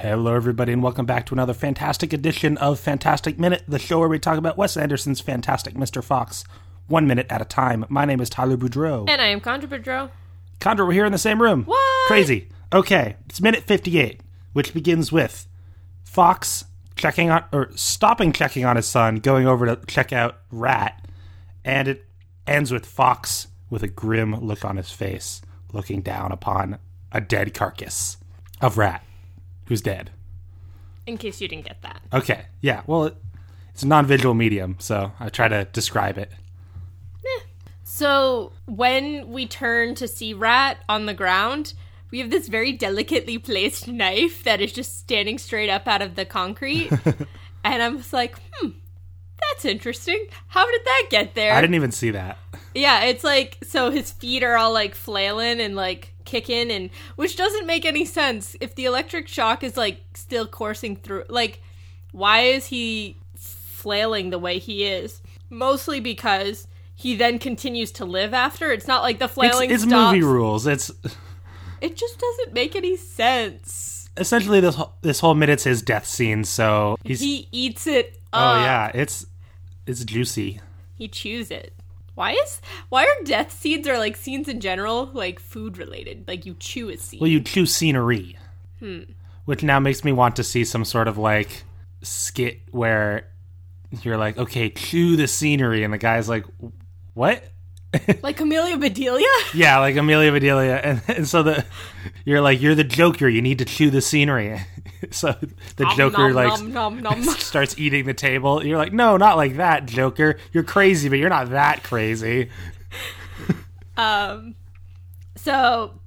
Hello, everybody, and welcome back to another fantastic edition of Fantastic Minute, the show where we talk about Wes Anderson's fantastic Mr. Fox, one minute at a time. My name is Tyler Boudreau. And I am Chandra Boudreau. Chandra, we're here in the same room. What? Crazy. Okay, it's minute 58, which begins with Fox checking on, or stopping checking on his son, going over to check out Rat, and it ends with Fox with a grim look on his face, looking down upon a dead carcass of Rat, who's dead. In case you didn't get that. Okay, yeah, well, it, it's a non visual medium, so I try to describe it. So when we turn to see Rat on the ground, we have this very delicately placed knife that is just standing straight up out of the concrete. and I'm just like, hmm, that's interesting. How did that get there? I didn't even see that. Yeah, it's like so his feet are all like flailing and like kicking and which doesn't make any sense if the electric shock is like still coursing through like why is he flailing the way he is? Mostly because he then continues to live after. It's not like the It's, flailing it's stops. movie rules. It's It just doesn't make any sense. essentially this whole, this whole minute's his death scene. So he's He eats it oh yeah, it's it's juicy. He chews it. Why is why are death scenes or like scenes in general like food related? Like you chew a scene. Well, you chew scenery, hmm. which now makes me want to see some sort of like skit where you're like, okay, chew the scenery, and the guy's like, what? like Amelia Bedelia? Yeah, like Amelia Bedelia, and, and so the you're like you're the Joker. You need to chew the scenery. so the Joker Nom, like nom, nom, nom. starts eating the table. You're like, no, not like that, Joker. You're crazy, but you're not that crazy. Um, so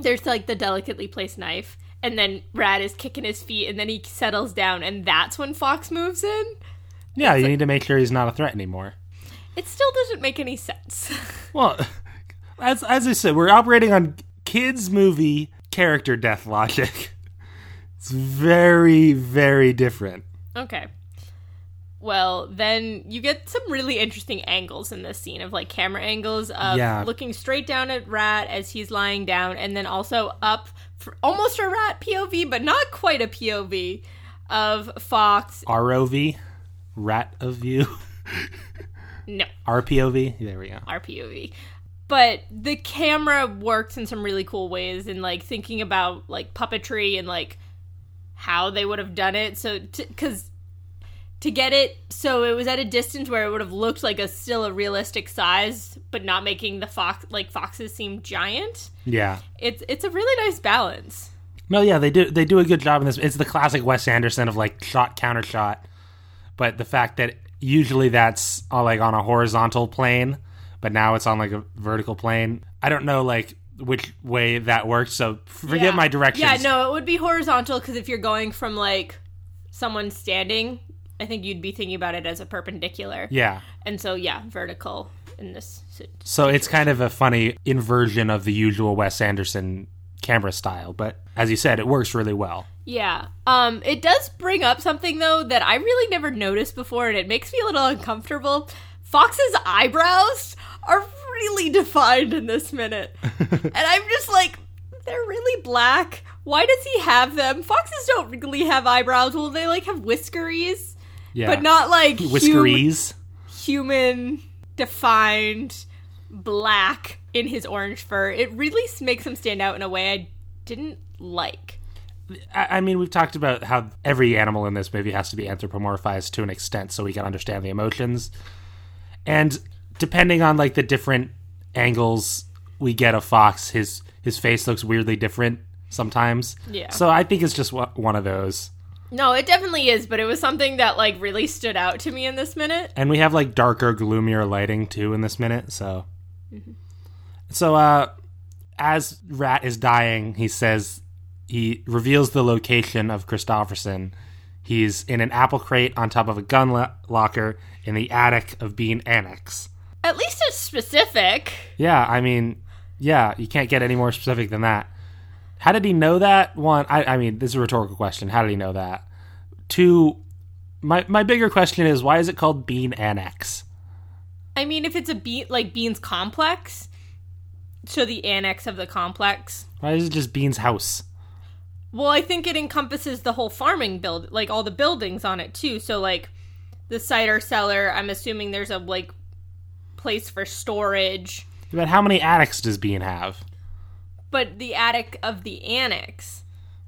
there's like the delicately placed knife, and then Rat is kicking his feet, and then he settles down, and that's when Fox moves in. Yeah, you need to make sure he's not a threat anymore. It still doesn't make any sense. Well, as as I said, we're operating on kids movie character death logic. It's very very different. okay. Well, then you get some really interesting angles in this scene of like camera angles of Yeah. looking straight down at Rat as he's lying down, and then also up almost a Rat POV, but not quite a POV of Fox. ROV, rat of view, No, RPOV. There we go. our POV. But the camera works in some really cool ways in like thinking about like puppetry and like how they would have done it. So because to get it so it was at a distance where it would have looked like a still a realistic size, but not making the fox like foxes seem giant. Yeah. It's it's a really nice balance. No, yeah, they do they do a good job in this. It's the classic Wes Anderson of like shot counter shot, but the fact that usually that's all like on a horizontal plane, but now it's on like a vertical plane. I don't know like which way that works, so forget Yeah. my directions. Yeah, no, it would be horizontal because if you're going from like someone standing, I think you'd be thinking about it as a perpendicular. Yeah. And so, yeah, vertical in this. sit- So it's kind of a funny inversion of the usual Wes Anderson camera style, but as you said, it works really well. Yeah. Um, it does bring up something though that I really never noticed before, and it makes me a little uncomfortable. Fox's eyebrows are really defined in this minute, and I'm just like, they're really black. Why does he have them? Foxes don't really have eyebrows. Well, they like have whiskeries, Yeah. but not like hum- whiskeries. human defined black in his orange fur. It really makes him stand out in a way I didn't like. I I mean, we've talked about how every animal in this movie has to be anthropomorphized to an extent so we can understand the emotions. And depending on like the different angles we get of Fox, his his face looks weirdly different sometimes. Yeah. So I think it's just one of those. No, it definitely is, but it was something that like really stood out to me in this minute. And we have like darker, gloomier lighting too in this minute. So, so uh, as Rat is dying, he says he reveals the location of Kristofferson. He's in an apple crate on top of a gun lo- locker in the attic of Bean Annex. At least it's specific. Yeah, I mean, yeah, you can't get any more specific than that. How did he know that? One, I, I mean, this is a rhetorical question. How did he know that? Two, my my bigger question is why is it called Bean Annex? I mean, if it's a bean like Bean's complex, so the annex of the complex. Why is it just Bean's house? Well, I think it encompasses the whole farming build, like all the buildings on it too. So like the cider cellar, I'm assuming there's a like place for storage, But how many attics does Bean have? but the attic of the annex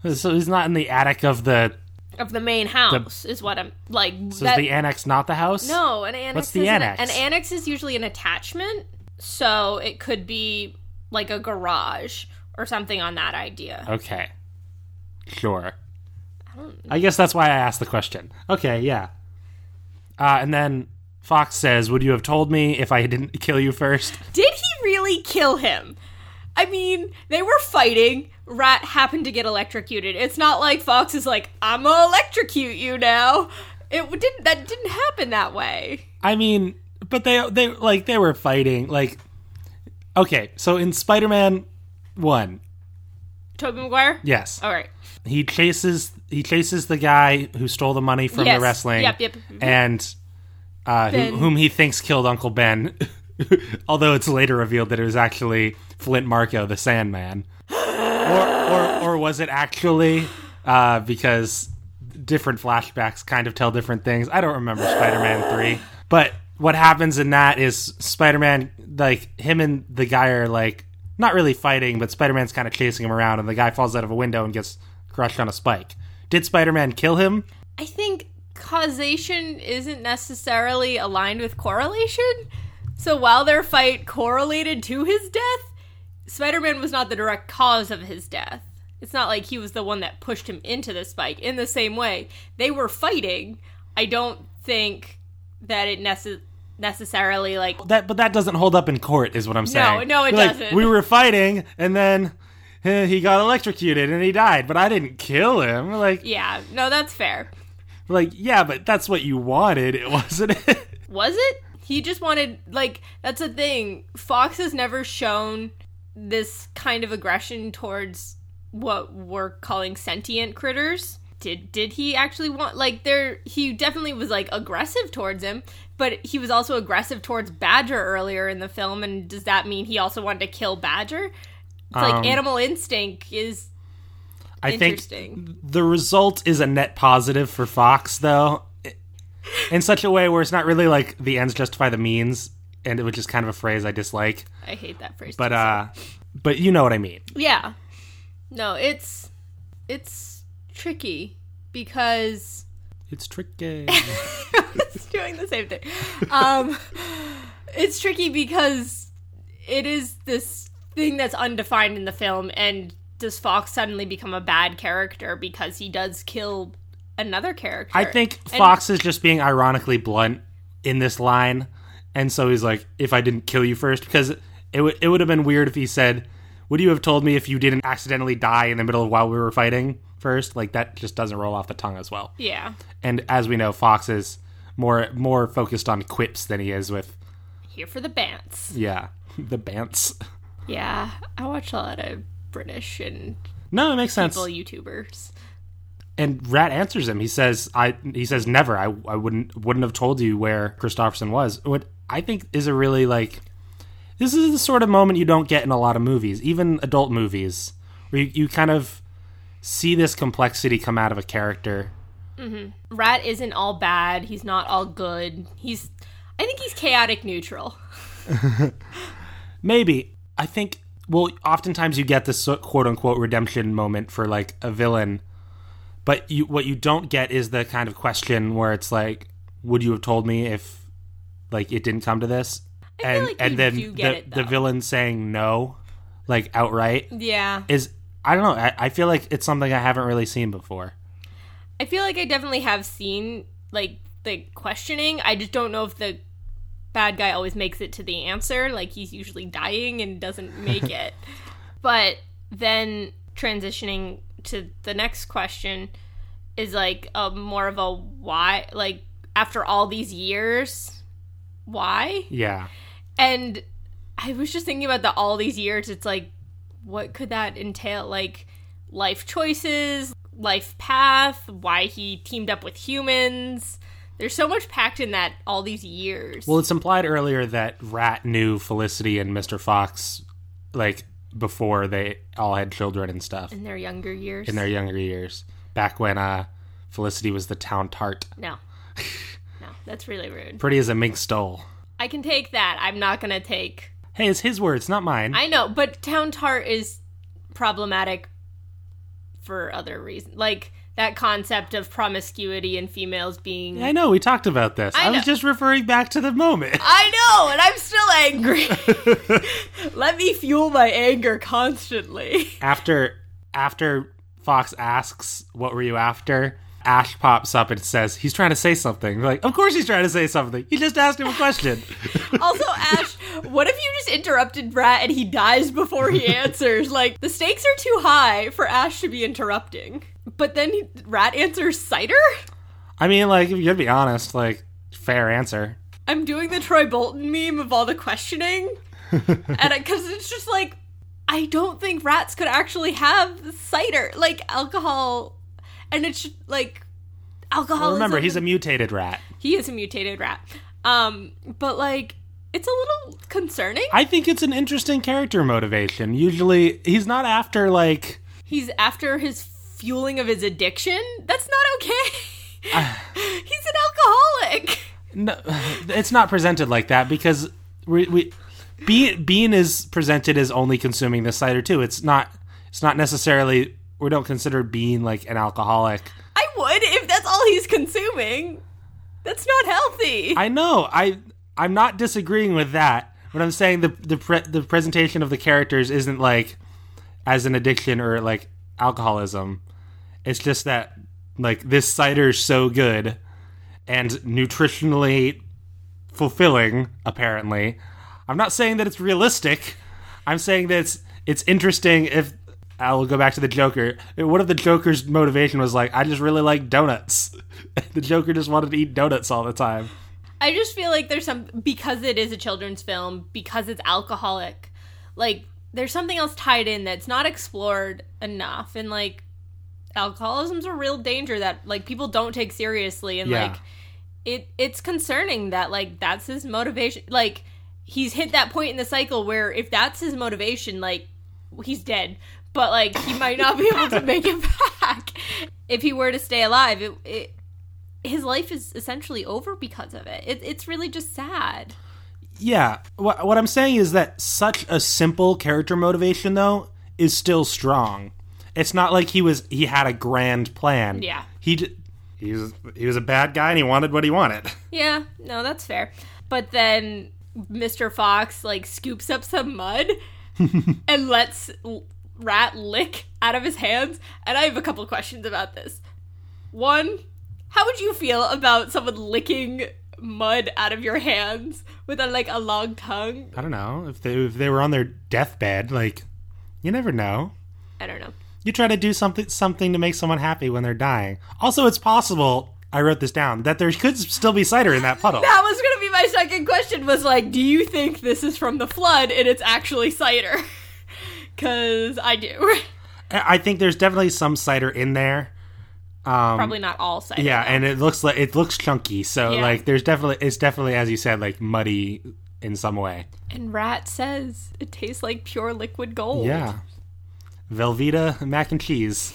So he's not in the attic of the. Of the main house is what I'm like. So that- is the annex not the house? no, an annex. What's the is an- annex? An, annex is usually an attachment, so it could be like a garage or something on that idea. Okay. Sure. I guess that's why I asked the question. Okay, yeah. Uh, and then Fox says, Would you have told me if I didn't kill you first? Did he really kill him? I mean, they were fighting. Rat happened to get electrocuted. It's not like Fox is like, "I'm gonna electrocute you now." It didn't. That didn't happen that way. I mean, but they they like they were fighting like Okay, so in Spider-Man 1, Tobey Maguire. yes. All right. He chases he chases the guy who stole the money from Yes. the wrestling. Yep, yep. And uh, who, whom he thinks killed Uncle Ben. Although it's later revealed that it was actually Flint Marko, the Sandman. or, or, or was it actually uh, because different flashbacks kind of tell different things? I don't remember Spider Man 3. But what happens in that is Spider Man, like, him and the guy are like, not really fighting, but Spider Man's kind of chasing him around, and the guy falls out of a window and gets crushed on a spike. Did Spider Man kill him? I think causation isn't necessarily aligned with correlation. So while their fight correlated to his death, Spider Man was not the direct cause of his death. It's not like he was the one that pushed him into the spike. In the same way, they were fighting. I don't think that it necess- necessarily like That, but that doesn't hold up in court, is what I'm saying. no, no it Like, doesn't. We were fighting, and then eh, he got electrocuted and he died, but I didn't kill him. Like, yeah, no, that's fair. like yeah, but that's what you wanted, it wasn't it? Was it? He just wanted like that's the thing. Fox has never shown this kind of aggression towards what we're calling sentient critters. Did did he actually want like there he definitely was like aggressive towards him, but he was also aggressive towards Badger earlier in the film and does that mean he also wanted to kill Badger? It's Um, like animal instinct is I think the result is a net positive for Fox, though, in such a way where it's not really like the ends justify the means, and which is kind of a phrase I dislike. I hate that phrase. But too, uh, but you know what I mean. Yeah. No, it's it's tricky because It's tricky. it's doing the same thing. Um it's tricky because it is this thing that's undefined in the film and does Fox suddenly become a bad character because he does kill another character? I think And- Fox is just being ironically blunt in this line, and so he's like, "If I didn't kill you first, because it would it would have been weird if he said, "Would you have told me if you didn't accidentally die in the middle of while we were fighting first? Like that just doesn't roll off the tongue as well. Yeah. And as we know, Fox is more more focused on quips than he is with Here for the bants. yeah the bants. Yeah. I watch a lot of British and No, it makes sense. YouTubers. And Rat answers him. He says, "I." He says, "Never. I, I wouldn't wouldn't have told you where Kristofferson was." What I think is a really like, this is the sort of moment you don't get in a lot of movies, even adult movies, where you, you kind of see this complexity come out of a character. Mm-hmm. Rat isn't all bad. He's not all good. He's I think he's chaotic neutral. Maybe I think. Well, oftentimes you get this quote unquote redemption moment for like a villain, but you what you don't get is the kind of question where it's like, "Would you have told me if like it didn't come to this?" and like and then the it, the villain saying no, like outright, Yeah. is I don't know. I, I feel like it's something I haven't really seen before. I feel like I definitely have seen like the questioning. I just don't know if the bad guy always makes it to the answer. Like he's usually dying and doesn't make it. But then transitioning to the next question is like a more of a why like after all these years why? Yeah, And I was just thinking about the all these years. It's like, what could that entail? Like life choices, life path, why he teamed up with humans. There's so much packed in that all these years. Well, it's implied earlier that Rat knew Felicity and Mr. Fox, like before they all had children and stuff In their younger years. in their younger years, back when uh, Felicity was the town tart, no. No, that's really rude. pretty as a mink stole. I can take that. I'm not gonna take. Hey, it's his words, not mine. I know, but town tart is problematic for other reasons. Like that concept of promiscuity and females being. I know we talked about this. I I, was just referring back to the moment. I know, and I'm still angry. Let me fuel my anger constantly. after after Fox asks, "What were you after?" Ash pops up and says, "He's trying to say something." We're like, of course he's trying to say something. You just asked him a question. Also, Ash, what if you just interrupted Rat and he dies before he answers? Like, the stakes are too high for Ash to be interrupting. But then he, Rat answers cider? I mean, like, if you're gonna be honest, like, fair answer. I'm doing the Troy Bolton meme of all the questioning. and because it's just like, I don't think rats could actually have cider, like alcohol. And it's like, alcohol. Well, remember, he's a mutated rat. he is a mutated rat. Um, but like, it's a little concerning. I think it's an interesting character motivation. Usually, he's not after like. He's after his fueling of his addiction. That's not okay. he's an alcoholic. No, it's not presented like that because we, we Bean, Bean is presented as only consuming the cider too. It's not. It's not necessarily. We don't consider Bean like an alcoholic. I would if that's all he's consuming. That's not healthy. I know. I I'm not disagreeing with that. But I'm saying the the pre- the presentation of the characters isn't like as an addiction or like alcoholism. It's just that like this cider is so good and nutritionally fulfilling apparently. I'm not saying that it's realistic. I'm saying that it's it's interesting if I will go back to the Joker. What if the Joker's motivation was like, I just really like donuts? the Joker just wanted to eat donuts all the time. I just feel like there's some because it is a children's film, because it's alcoholic, like there's something else tied in that's not explored enough and like alcoholism's a real danger that like people don't take seriously and Yeah. like it it's concerning that like that's his motivation like he's hit that point in the cycle where if that's his motivation like he's dead but like he might not be able to make it back if he were to stay alive it, it his life is essentially over because of it. it it's really just sad Yeah. What, what I'm saying is that such a simple character motivation, though, is still strong. It's not like he was he had a grand plan. Yeah. He he was he was a bad guy and he wanted what he wanted. yeah no that's fair but then mr fox like scoops up some mud and lets rat lick out of his hands and i have a couple questions about this one how would you feel about someone licking mud out of your hands with a like a long tongue I don't know if they if they were on their deathbed. Like, you never know. i don't know You try to do something something to make someone happy when they're dying. Also, it's possible. I wrote this down that there could still be cider in that puddle. that was my second question was like do you think this is from the flood and it's actually cider because i do I think there's definitely some cider in there. Um, probably not all cider Yeah, though. and it looks like it looks chunky. So Yeah. like there's definitely it's definitely as you said like muddy in some way. And Rat says it tastes like pure liquid gold. Yeah. Velveeta mac and cheese.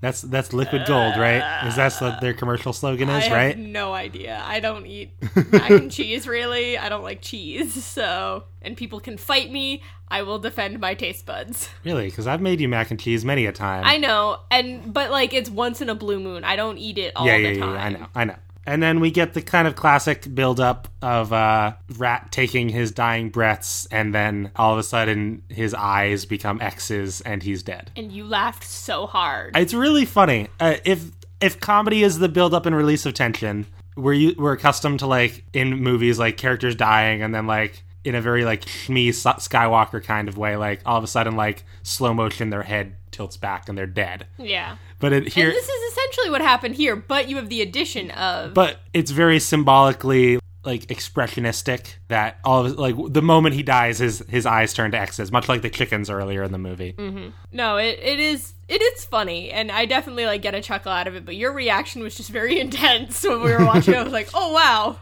That's that's liquid gold, right? Is that what their commercial slogan I is, have right? no idea. I don't eat mac and cheese really. I don't like cheese, so and people can fight me. I will defend my taste buds. Really? Because I've made you mac and cheese many a time. I know, and but like it's once in a blue moon. I don't eat it all yeah, the yeah, time. yeah, I know, I know. And then we get the kind of classic build up of uh, Rat taking his dying breaths, and then all of a sudden his eyes become X's and he's dead. And you laughed so hard. It's really funny. Uh, if if comedy is the build up and release of tension, we're we're accustomed to like in movies like characters dying and then like in a very like Shmi S- Skywalker kind of way, like all of a sudden like slow motion their head tilts back and they're dead. yeah. But it here, and this is essentially what happened here, but you have the addition of but it's very symbolically like expressionistic that all of like the moment he dies his his eyes turn to x's much like the chickens earlier in the movie mm-hmm. No, it, it is it is funny, and I definitely like get a chuckle out of it. But your reaction was just very intense when we were watching. it I was like, oh wow,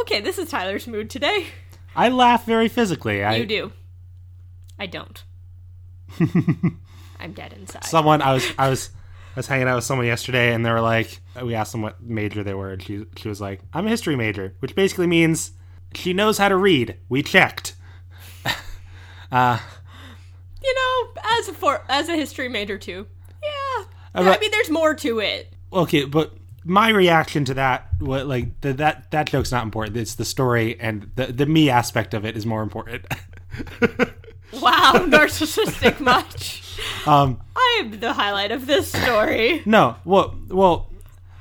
okay, this is Tyler's mood today. i laugh very physically i You do, I don't. I'm dead inside. Someone I was I was I was hanging out with someone yesterday, and they were like, we asked them what major they were, and she she was like, I'm a history major, which basically means she knows how to read. We checked. Uh, you know, as a for as a history major too. Yeah. Uh, I mean, there's more to it. Okay, but my reaction to that, what like the, that that joke's not important. It's the story and the the me aspect of it is more important. Wow, narcissistic much. Um, I am the highlight of this story. no, well, well,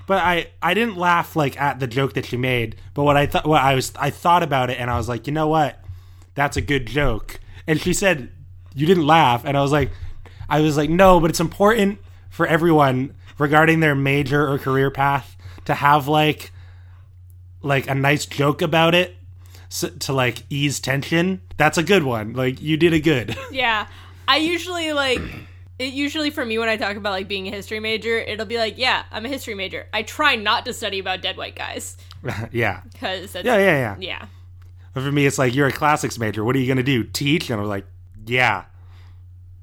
but I I didn't laugh like at the joke that she made. But what I thought, what I was, I thought about it, and I was like, you know what, that's a good joke. And she said, you didn't laugh, and I was like, I was like, no, but it's important for everyone regarding their major or career path to have like like a nice joke about it so, to like ease tension. That's a good one. Like you did a good. Yeah. I usually like it usually for me when I talk about like being a history major, it'll be like, yeah, I'm a history major. I try not to study about dead white guys yeah. because Yeah, yeah, yeah. yeah. But for me, it's like you're a classics major. What are you going to do? Teach? And I'm like, yeah,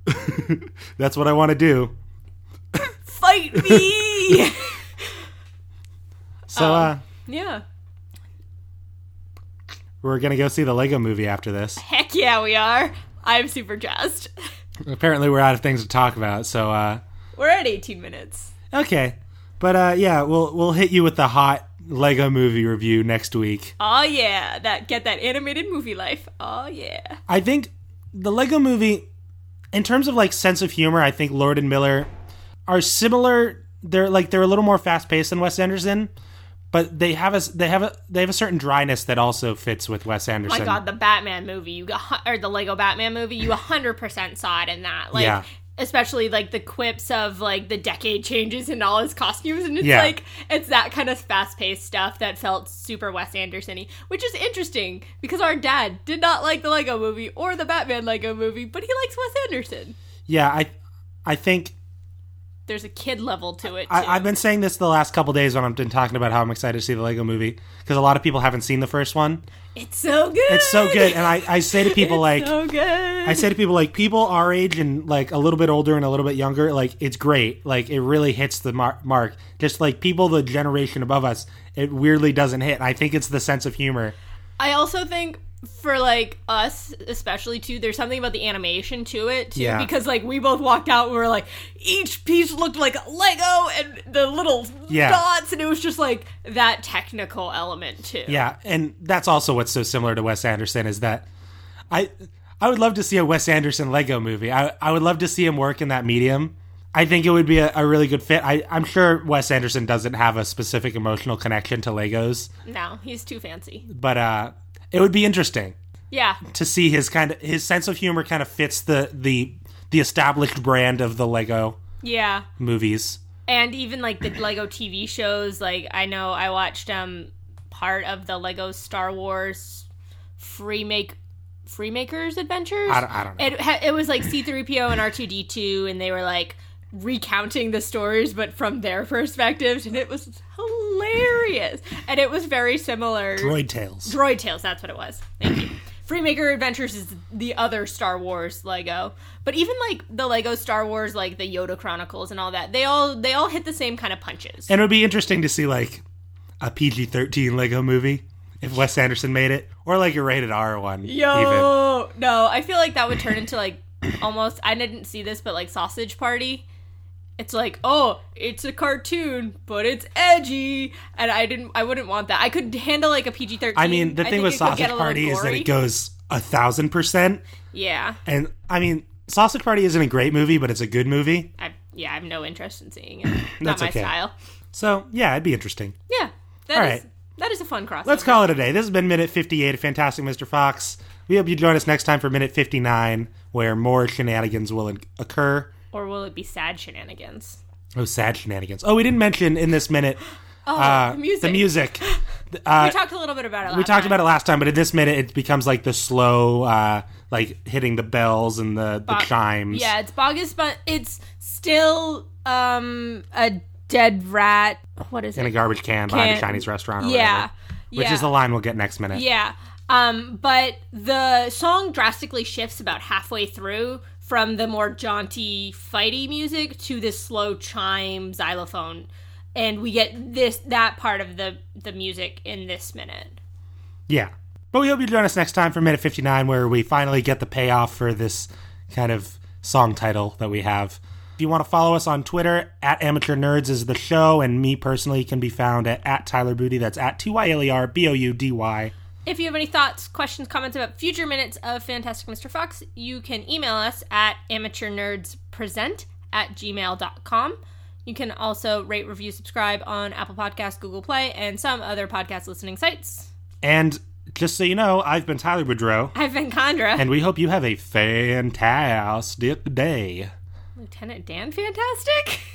that's what I want to do. Fight me. So uh, yeah. we're gonna go see the Lego Movie after this. Heck yeah, we are. I'm super jazzed. Apparently, we're out of things to talk about. So uh, We're at 18 minutes. okay, but uh, yeah, we'll we'll hit you with the hot Lego Movie review next week. Oh yeah, that get that animated movie life. Oh yeah. I think the Lego Movie, in terms of like sense of humor, I think Lord and Miller are similar. They're like they're a little more fast paced than Wes Anderson, but they have a they have a they have a certain dryness that also fits with Wes Anderson. Oh My God, the Batman movie, you got or the Lego Batman movie, you 100% saw it in that. Like, Yeah. especially like the quips of like the decade changes in all his costumes, and it's Yeah. like it's that kind of fast paced stuff that felt super Wes Anderson-y, which is interesting because our dad did not like the Lego movie or the Batman Lego movie, but he likes Wes Anderson. Yeah, I I think There's a kid level to it. Too. I, I've been saying this the last couple days when I've been talking about how I'm excited to see the Lego Movie because a lot of people haven't seen the first one. it's so good. It's so good, and I, I say to people It's like so good. I say to people like people our age and like a little bit older and a little bit younger, like it's great. Like it really hits the mar- mark. Just like people the generation above us, it weirdly doesn't hit. I think it's the sense of humor. I also think for like us, especially too, there's something about the animation to it too, Yeah. because like we both walked out and we were like, each piece looked like Lego and the little Yeah. dots, and it was just like that technical element too. Yeah, and that's also what's so similar to Wes Anderson is that I I would love to see a Wes Anderson Lego movie. I I would love to see him work in that medium. I think it would be a, a really good fit. I, I'm sure Wes Anderson doesn't have a specific emotional connection to Legos, No, he's too fancy. but uh, it would be interesting Yeah, to see his kind of his sense of humor kind of fits the the the established brand of the Lego yeah. movies. and even like the Lego TV shows. Like I know I watched um part of the Lego Star Wars free make Freemakers Adventures. I don't, I don't know. It it was like C3PO and R2D2 and they were like recounting the stories but from their perspectives and it was hilarious. And it was very similar Droid Tales. Droid Tales, that's what it was. Thank you. Freemaker Adventures is the other Star Wars Lego. But even like the Lego Star Wars like the Yoda Chronicles and all that, they all they all hit the same kind of punches. And it would be interesting to see like a PG thirteen Lego movie if Wes Anderson made it, or like a rated R one. even. Yo, no, I feel like that would turn into like almost. I didn't see this, but like Sausage Party. It's like, oh, it's a cartoon, but it's edgy, and I didn't. I wouldn't want that. I could handle like a PG thirteen. I mean, the thing with Sausage Party is that it goes a thousand percent, Yeah, and I mean, Sausage Party isn't a great movie, but it's a good movie. I yeah, I have no interest in seeing it. Not That's my okay. style. So yeah, it'd be interesting. Yeah, that All is right. that is a fun cross Let's call it a day. This has been minute fifty-eight of Fantastic Mr. Fox. We hope you join us next time for minute fifty-nine, where more shenanigans will occur. Or will it be sad shenanigans? Oh, sad shenanigans. Oh, we didn't mention in this minute Oh, uh, the music. The music. Uh, we talked a little bit about it. we talked about it last time, but in this minute, it becomes like the slow, uh, like hitting the bells and the, the chimes. Yeah, it's bogus, but it's still um a dead rat. What is In a garbage can, behind a Chinese restaurant or Yeah, whatever. Which yeah. is the line we'll get next minute. Yeah. Um, but the song drastically shifts about halfway through from the more jaunty, fighty music to this slow chime xylophone, and we get this that part of the the music in this minute. Yeah. But we hope you join us next time for minute 59, where we finally get the payoff for this kind of song title that we have. If you want to follow us on Twitter, at Amateur Nerds is the show, and me personally can be found at, at Tyler Booty. That's at T Y L E R B O U D Y. If you have any thoughts, questions, comments about future minutes of Fantastic Mr. Fox, you can email us at amateurnerdspresent at gmail.com. You can also rate, review, subscribe on Apple Podcasts, Google Play, and some other podcast listening sites. And just so you know, I've been Tyler Boudreau, I've been Chandra. and we hope you have a fantastic day. Lieutenant Dan Fantastic?